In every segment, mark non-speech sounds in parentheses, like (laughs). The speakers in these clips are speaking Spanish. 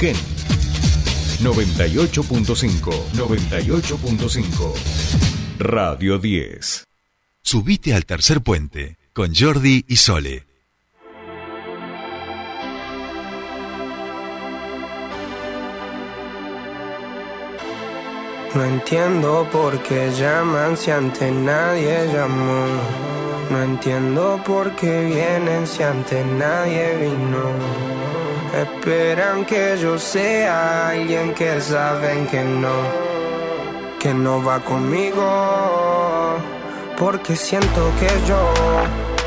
Ken 98.5 98.5 Radio 10 Subite al tercer puente con Jordi y Sole. No entiendo por qué llaman si antes nadie llamó. No entiendo por qué vienen si antes nadie vino. Esperan que yo sea alguien que saben que no, que no va conmigo. Porque siento que yo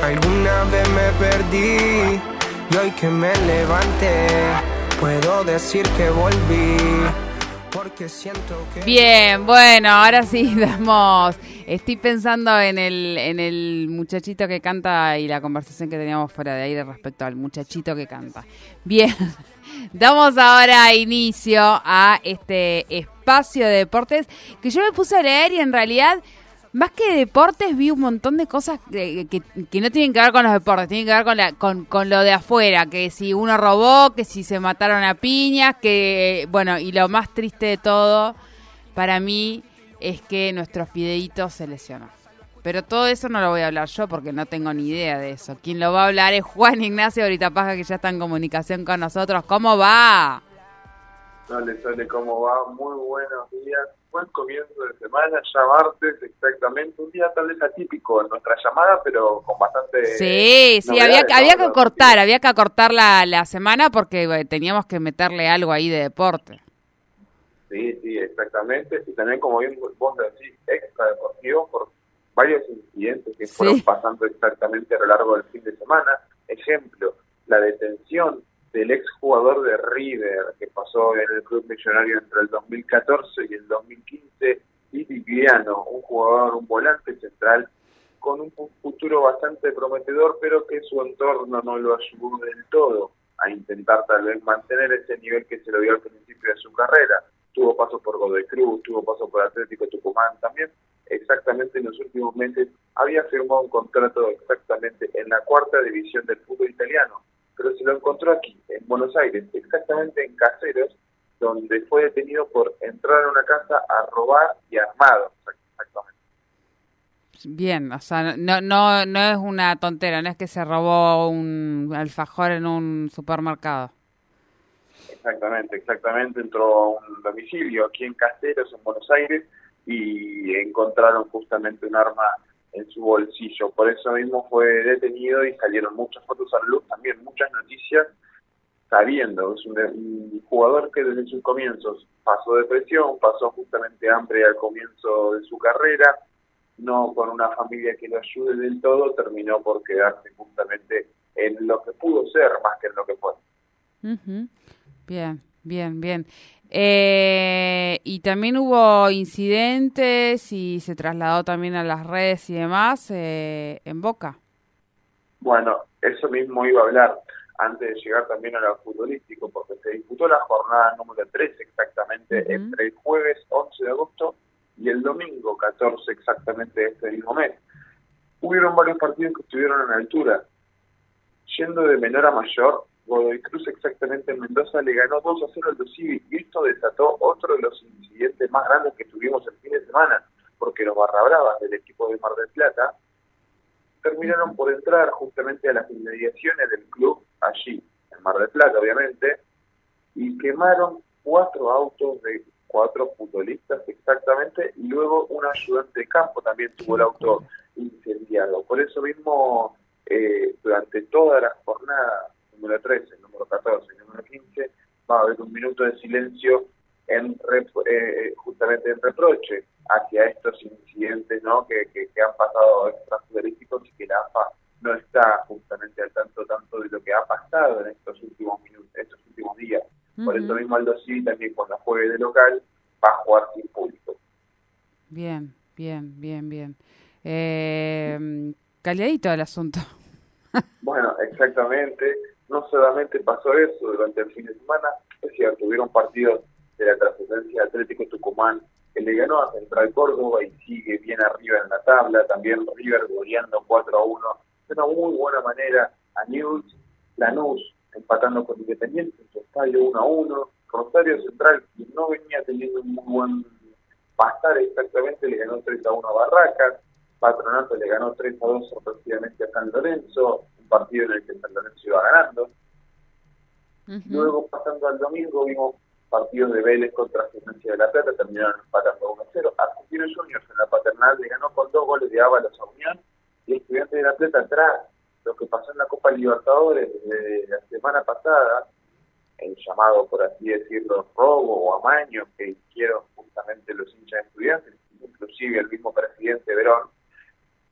alguna vez me perdí y hoy que me levanté puedo decir que volví. Porque siento que Bien, bueno, ahora sí (laughs) damos. Estoy pensando en el, en el muchachito que canta y la conversación que teníamos fuera de aire respecto al muchachito que canta. Bien, (laughs) damos ahora inicio a este espacio de deportes que yo me puse a leer y en realidad, más que deportes, vi un montón de cosas que, que- no tienen que ver con los deportes, tienen que ver con, la, con, con lo de afuera, que si uno robó, que si se mataron a piñas, que, bueno, y lo más triste de todo, para mí, es que nuestro Fideito se lesionó. Pero todo eso no lo voy a hablar yo porque no tengo ni idea de eso. Quien lo va a hablar es Juan Ignacio Ahorita Paja, que ya está en comunicación con nosotros. ¿Cómo va? Sale, sale, ¿cómo va? Muy buenos días. Buen comienzo de semana, ya martes, exactamente. Un día tal vez atípico en nuestra llamada, pero con bastante. Sí, sí, había, que- había que cortar, había que acortar la, la semana porque bueno, teníamos que meterle algo ahí de deporte. Sí, sí, exactamente. Y también, como bien vos decís, extra deportivo por varios incidentes que fueron pasando exactamente a lo largo del fin de semana. Ejemplo, la detención del exjugador de River que pasó en el club millonario entre el 2014 y el 2015, y Viviano, un jugador, un volante central con un fu- futuro bastante prometedor, pero que su entorno no lo ayudó del todo a intentar tal vez mantener ese nivel que se lo dio al principio de su carrera. Tuvo paso por Godoy Cruz, tuvo paso por Atlético Tucumán también. Exactamente en los últimos meses había firmado un contrato exactamente en la cuarta división del fútbol italiano, pero se lo encontró aquí, en Buenos Aires, exactamente en Caseros, donde fue detenido por entrar a una casa a robar y armado. Exactamente. Bien, o sea, no, no, no es una tontera, no es que se robó un alfajor en un supermercado. Exactamente, exactamente. Entró a un domicilio aquí en Caseros, en Buenos Aires, y encontraron justamente un arma en su bolsillo. Por eso mismo fue detenido y salieron muchas fotos a la luz, también muchas noticias, sabiendo, es un, jugador que desde sus comienzos pasó depresión, pasó justamente hambre al comienzo de su carrera, no con una familia que lo ayude del todo, terminó por quedarse justamente en lo que pudo ser más que en lo que fue. Bien, bien, bien. Eh, y también hubo incidentes y se trasladó también a las redes y demás eh, en Boca. Bueno, eso mismo iba a hablar antes de llegar también a lo futbolístico, porque se disputó la jornada número 3 exactamente entre el jueves 11 de agosto y el domingo 14 exactamente de este mismo mes. Hubieron varios partidos que estuvieron la altura. Yendo de menor a mayor, Godoy Cruz exactamente en Mendoza le ganó 2 a 0 al Dosivi y esto desató otro de los incidentes más grandes que tuvimos el fin de semana, porque los barra bravas del equipo de Mar del Plata terminaron por entrar justamente a las inmediaciones del club allí, en Mar del Plata obviamente, y quemaron cuatro autos de cuatro futbolistas exactamente, y luego un ayudante de campo también tuvo el auto incendiado. Por eso mismo, eh, durante toda la jornada número 13, número 14 y número 15, va a haber un minuto de silencio en rep- eh, justamente en reproche hacia estos incidentes ¿no? que, que, que han pasado extrafutbolísticos y que la AFA no está justamente al tanto tanto de lo que ha pasado en estos últimos minutos, estos últimos días. Por eso mismo Aldo Civi también cuando juegue de local va a jugar sin público. Bien, bien, bien, bien. Eh, calladito el asunto. Bueno, exactamente. No solamente pasó eso durante el fin de semana, es cierto, tuvieron partidos de la trascendencia Atlético Tucumán que le ganó a Central Córdoba y sigue bien arriba en la tabla. También River goleando 4 a 1 de una muy buena manera a News, Lanús empatando con Independiente en su estadio 1 a 1. Rosario Central, que no venía teniendo un muy buen pasar exactamente, le ganó 3 a 1 a Barracas, Patronato le ganó 3 a 2 sorpresivamente a San Lorenzo, partido en el que San Lorenzo iba ganando. Luego, pasando al domingo, vimos partidos de Vélez contra Gimnasia de la Plata, terminaron empatando 1 a 0. Argentino Juniors en la paternal le ganó con dos goles de Ábalos a Unión y Estudiante de la Plata atrás. Lo que pasó en la Copa Libertadores desde la semana pasada, el llamado, por así decirlo, robo o amaño que hicieron justamente los hinchas estudiantes, inclusive el mismo presidente Verón,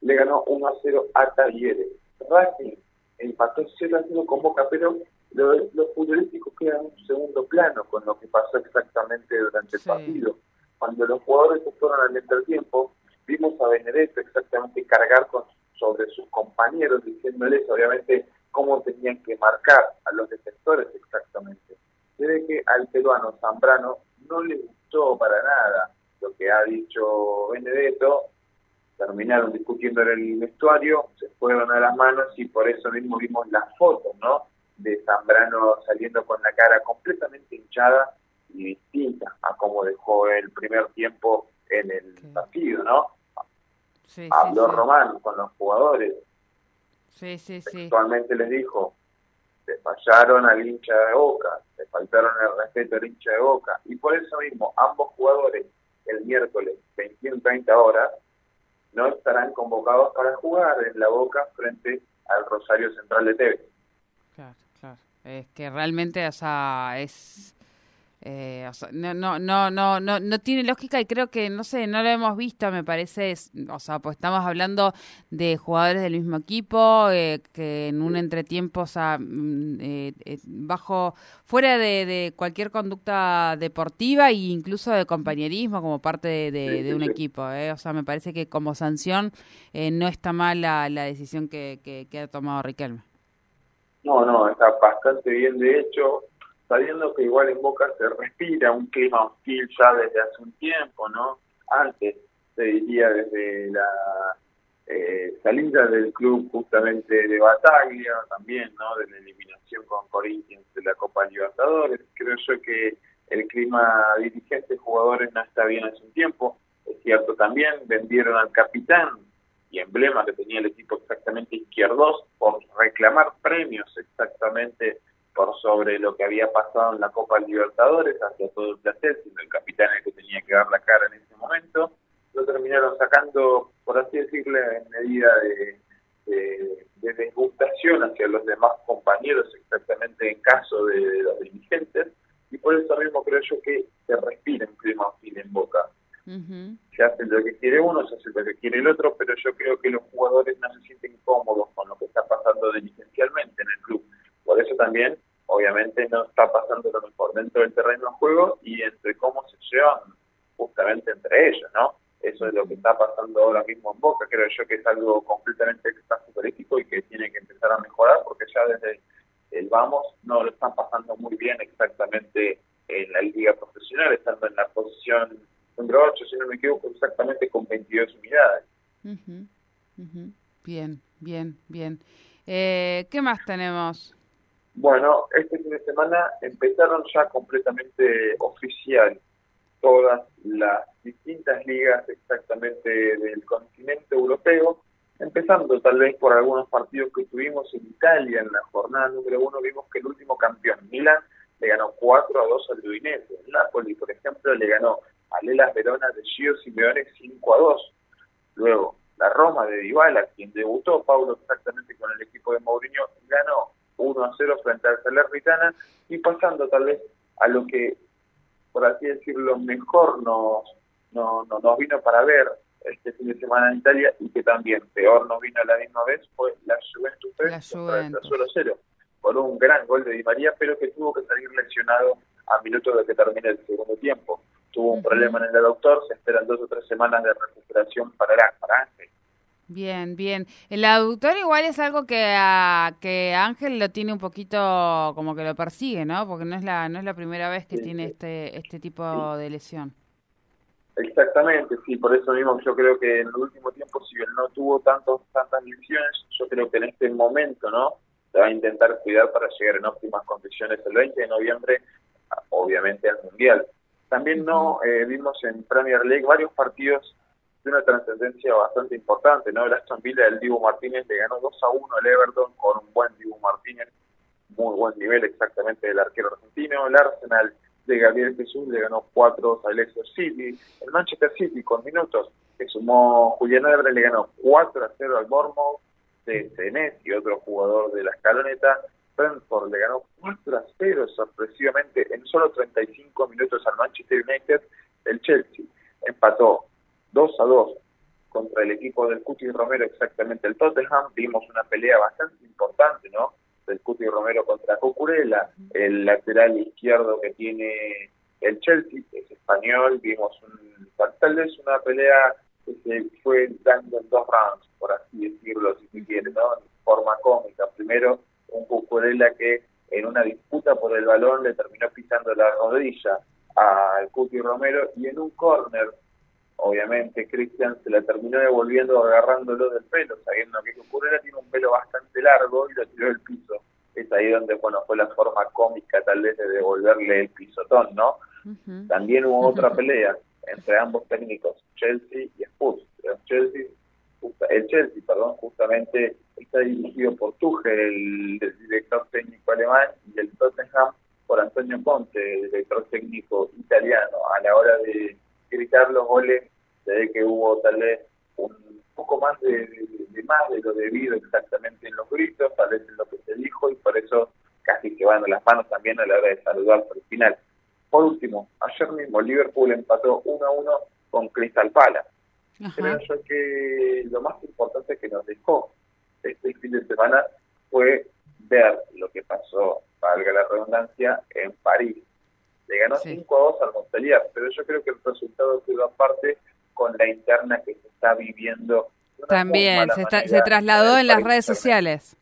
le ganó 1 a 0 a Talleres. Racing empató 0 a 0 con Boca, pero los lo futbolísticos quedan en un segundo plano con lo que pasó exactamente durante el partido. Cuando los jugadores se fueron al entretiempo, vimos a Benedetto exactamente cargar con, sobre sus compañeros, diciéndoles obviamente cómo tenían que marcar a los defensores exactamente. Se ve que al peruano Zambrano no le gustó para nada lo que ha dicho Benedetto, terminaron discutiendo en el vestuario, se fueron a las manos y por eso mismo vimos las fotos, ¿no? De Zambrano saliendo con la cara completamente hinchada y distinta a como dejó el primer tiempo en el partido, ¿no? Habló Román con los jugadores. Sí, sí, sí. Actualmente les dijo, le fallaron al hincha de Boca, le faltaron el respeto al hincha de Boca. Y por eso mismo, ambos jugadores el miércoles 21-30 horas no estarán convocados para jugar en la Boca frente al Rosario Central de Tevez. Claro, claro. Es que realmente, o es eh, no, no, no, no, no, no tiene lógica y creo que, no sé, no lo hemos visto, me parece, o sea, pues estamos hablando de jugadores del mismo equipo, eh, que en un entretiempo, o sea, mm, eh, bajo, fuera de, cualquier conducta deportiva e incluso de compañerismo como parte de, un equipo, o sea, me parece que como sanción no está mal la, la decisión que, que, que ha tomado Riquelme. No, no, está bastante bien, de hecho, sabiendo que igual en Boca se respira un clima hostil ya desde hace un tiempo, ¿no? Antes, se diría desde la eh, salida del club justamente de Bataglia, también, ¿no? De la eliminación con Corinthians de la Copa Libertadores. Creo yo que el clima dirigente jugadores no está bien hace un tiempo. Es cierto también, vendieron al capitán y emblema que tenía el equipo exactamente izquierdos por reclamar premios exactamente por sobre lo que había pasado en la Copa Libertadores, hacia todo el placer, siendo el capitán el que tenía que dar la cara en ese momento. Lo terminaron sacando, por así decirle, en medida de, de, de hacia los demás compañeros, exactamente en caso de, los dirigentes, y por eso mismo creo yo que se respira un clima hostil en Boca. Se hace lo que quiere uno, se hace lo que quiere el otro, pero yo creo que los jugadores no se sienten cómodos con lo que está pasando dirigencialmente en el club. Por eso también obviamente no está pasando lo mejor dentro del terreno de juego y entre cómo se llevan justamente entre ellos, ¿no? Eso es lo que está pasando ahora mismo en Boca, creo yo que es algo completamente político y que tiene que empezar a mejorar porque ya desde el vamos no lo están pasando muy bien exactamente en la liga profesional, estando en la posición número 8, si no me equivoco, exactamente con 22 unidades. Bien, bien, bien. Eh, ¿Qué más tenemos? Bueno, este fin de semana empezaron ya completamente oficial todas las distintas ligas exactamente del continente europeo, empezando tal vez por algunos partidos que tuvimos en Italia en la jornada número uno, vimos que el último campeón, Milan, le ganó 4 a 2 al Udinese. El Napoli, por ejemplo, le ganó a Lelas Verona de Gio Simeone 5 a 2. Luego, la Roma de Dybala, quien debutó, Paulo, exactamente con el equipo de Mourinho, ganó 1 a 0 frente al Salernitana y pasando tal vez a lo que, por así decirlo, mejor nos, no, nos vino para ver este fin de semana en Italia y que también peor nos vino a la misma vez fue la Juventus la Juventus. 0 por un gran gol de Di María pero que tuvo que salir lesionado a minutos de que termine el segundo tiempo. Tuvo un problema en el doctor se esperan dos o tres semanas de recuperación para, para Bien, bien. El aductor igual es algo que a, que Ángel lo tiene un poquito como que lo persigue, ¿no? Porque no es la no es la primera vez que tiene este este tipo de lesión. Exactamente, sí, por eso mismo yo creo que en el último tiempo, si bien no tuvo tantos, tantas lesiones, yo creo que en este momento, ¿no? Se va a intentar cuidar para llegar en óptimas condiciones el 20 de noviembre obviamente al Mundial. También no eh, vimos en Premier League varios partidos de una trascendencia bastante importante, ¿no? El Aston Villa del Dibu Martínez le ganó 2 a 1 al Everton con un buen Dibu Martínez, muy buen nivel exactamente del arquero argentino. El Arsenal de Gabriel Jesús le ganó 4 a Leicester City. El Manchester City con minutos que sumó Julián Ebre le ganó 4 a 0 al Bournemouth de Cenés y otro jugador de la escaloneta. Brentford le ganó 4 a 0 sorpresivamente en solo 35 minutos al Manchester United. El Chelsea empató 2 a 2 contra el equipo del Cuti Romero, exactamente el Tottenham. Vimos una pelea bastante importante, ¿no? Del Cuti Romero contra Cucurella, el lateral izquierdo que tiene el Chelsea, es español. Vimos un, tal vez una pelea que se fue dando en dos rounds, por así decirlo, si se quiere, ¿no? En forma cómica. Primero, un Cucurella que en una disputa por el balón le terminó pisando la rodilla al Cuti Romero y en un córner obviamente Cristian se la terminó devolviendo agarrándolo del pelo, sabiendo que Cucurella tiene un pelo bastante largo y lo tiró del piso. Es ahí donde bueno fue la forma cómica tal vez de devolverle el pisotón, ¿no? También hubo otra pelea entre ambos técnicos, Chelsea y Spurs. El Chelsea, el Chelsea, perdón, justamente está dirigido por Tuchel, el, director técnico alemán, y el Tottenham por Antonio Conte, el director técnico italiano. A la hora de gritar los goles, se ve que hubo tal vez un poco más de, más de lo debido exactamente en los gritos, tal vez en lo que se dijo, y por eso casi que van a las manos también a la hora de saludar por el final. Por último, ayer mismo Liverpool empató 1 a 1 con Crystal Palace. Creo yo que lo más importante que nos dejó este fin de semana fue ver lo que pasó, valga la redundancia, en París. Le ganó 5 a 2 al Montpellier, pero yo creo que el resultado quedó aparte con la interna que se está viviendo. También, se, se trasladó en las redes sociales.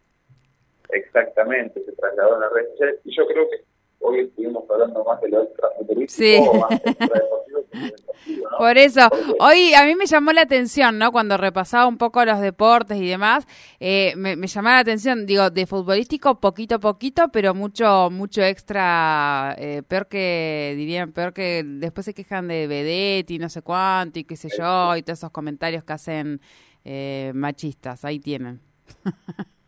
Exactamente, se trasladó en las redes sociales. Y yo creo que hoy estuvimos hablando más de lo extrafuturístico sí. más (laughs) Por eso, hoy a mí me llamó la atención, ¿no? Cuando repasaba un poco los deportes y demás, eh, me, me llamaba la atención, digo, de futbolístico poquito a poquito, pero mucho, mucho extra, eh, peor que, dirían, peor que después se quejan de Vedetti y no sé cuánto y qué sé yo, y todos esos comentarios que hacen eh, machistas, ahí tienen.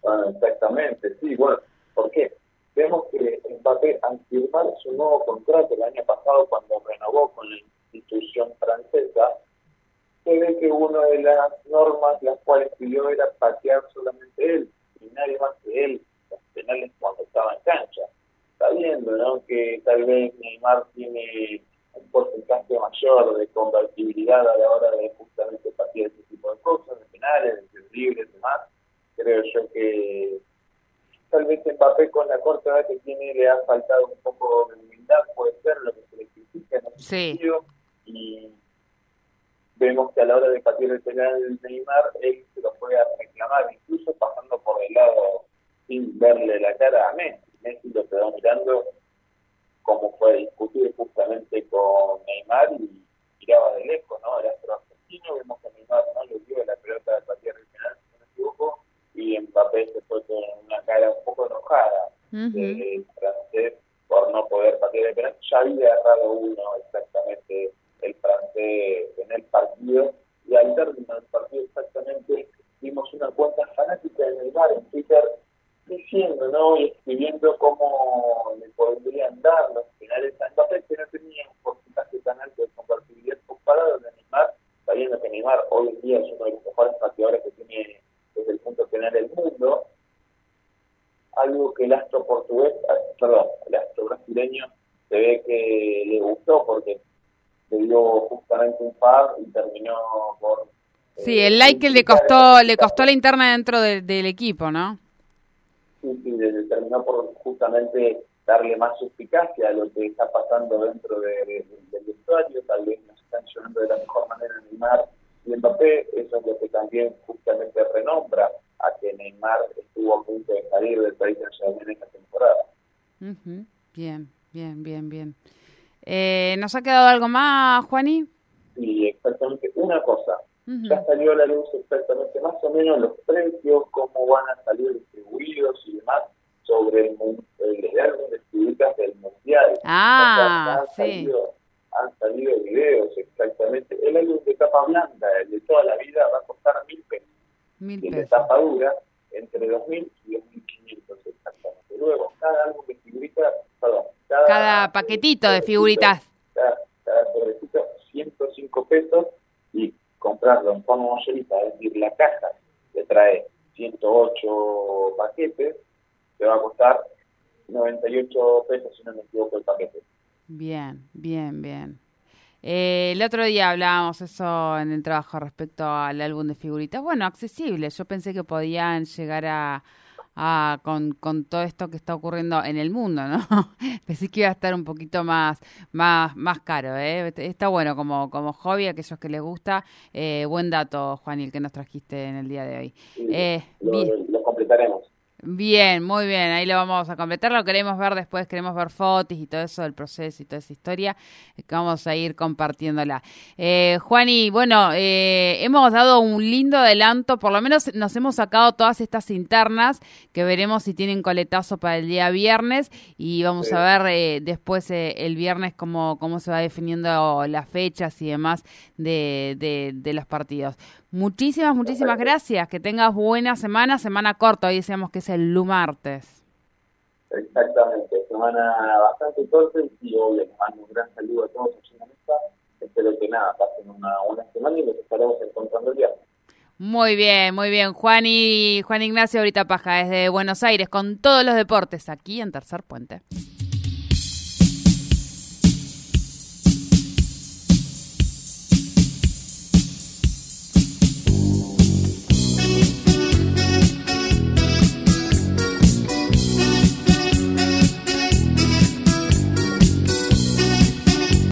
Bueno, (laughs) exactamente, sí, bueno, ¿por qué? Vemos que Mbappé, al firmar su nuevo contrato el año pasado, cuando renovó con la institución francesa, se ve que una de las normas las cuales pidió era patear solamente él y nadie más que él los penales cuando estaba en cancha. Está viendo, ¿no? Que tal vez Neymar tiene un porcentaje mayor de convertibilidad a la hora de justamente patear ese tipo de cosas, de penales, de libres y demás. Creo yo que tal vez Mbappé con la corta edad que tiene le ha faltado un poco de humildad, puede ser lo que se le critica en ese sentido, y vemos que a la hora de patear el penal Neymar, él se lo puede reclamar, incluso pasando por el lado sin verle la cara a Messi. Messi lo quedó mirando como fue discutir justamente con Neymar y miraba de lejos, ¿no? El astro argentino, vemos que Neymar no le dio la pelota de patear el penal, si no me equivoco, y Mbappé se fue con una cara un poco enojada del francés por no poder patear el penal. Ya había agarrado uno exactamente el francés en el partido y al término del partido exactamente vimos una cuenta fanática en el bar en Twitter diciendo ¿no? y escribiendo cómo le podrían dar los penales a Mbappé que no tenía un porcentaje tan alto de compatibilidad comparado de Neymar, sabiendo que Neymar hoy en día es uno de los mejores pateadores que tiene desde el punto penal el mundo, algo que el astro portugués, ah, perdón, el astro brasileño se ve que le gustó porque le dio justamente un par y terminó por... Sí, el like que le costó, le costó la interna dentro del equipo, ¿no? Sí, sí, terminó por justamente darle más suspicacia a lo que está pasando dentro del vestuario, tal vez no están llevando de la mejor manera Neymar y Mbappé, eso es lo que también justamente renombra a que Neymar estuvo a punto de salir del país en esta temporada. Bien, bien, bien, bien. Eh, ¿Nos ha quedado algo más, Juani? Sí, exactamente. Una cosa. Ya salió a la luz exactamente más o menos los precios, cómo van a salir distribuidos y demás. sobre el, el álbum de figuritas del mundial. Ah, O sea, han sí. Salido, han salido videos exactamente. El álbum de tapa blanda, el de toda la vida, va a costar mil pesos. Mil Y el de pesos. tapa dura, entre 2.000 y 2.500 exactamente. Luego, cada álbum de figuritas, perdón, cada, paquetito de figuritas. Cada, cada sobrecito, 105 pesos y comprarlo en forma mayorita, es decir, la caja que trae 108 paquetes, te va a costar 98 pesos, si no me equivoco, el paquete. Bien, bien, bien. Eh, el otro día hablábamos eso en el trabajo respecto al álbum de figuritas. Bueno, accesible. Yo pensé que podían llegar a, a con, con todo esto que está ocurriendo en el mundo, ¿no? (laughs) pensé que iba a estar un poquito más más más caro, ¿eh? Está bueno como como hobby a aquellos que les gusta. Eh, buen dato, Juan, el que nos trajiste en el día de hoy. Y Eh, lo completaremos. Bien, muy bien, ahí lo vamos a completar, lo queremos ver después, queremos ver fotos y todo eso del proceso y toda esa historia, eh, que vamos a ir compartiéndola. Eh, Juani, bueno, eh, hemos dado un lindo adelanto, por lo menos nos hemos sacado todas estas internas, que veremos si tienen coletazo para el día viernes, y vamos Sí. a ver eh, después eh, el viernes cómo, cómo se va definiendo las fechas y demás de, de, de los partidos. Muchísimas, muchísimas gracias. Que tengas buena semana, semana corta. Hoy decíamos que es el lu martes. Exactamente, semana bastante corta y obvio, les mando un gran saludo a todos aquí en la mesa. Espero que nada, pasen una buena semana y nos estaremos encontrando el viernes. Muy bien, muy bien. Juan y Juan Ignacio ahorita Paja desde Buenos Aires con todos los deportes aquí en Tercer Puente.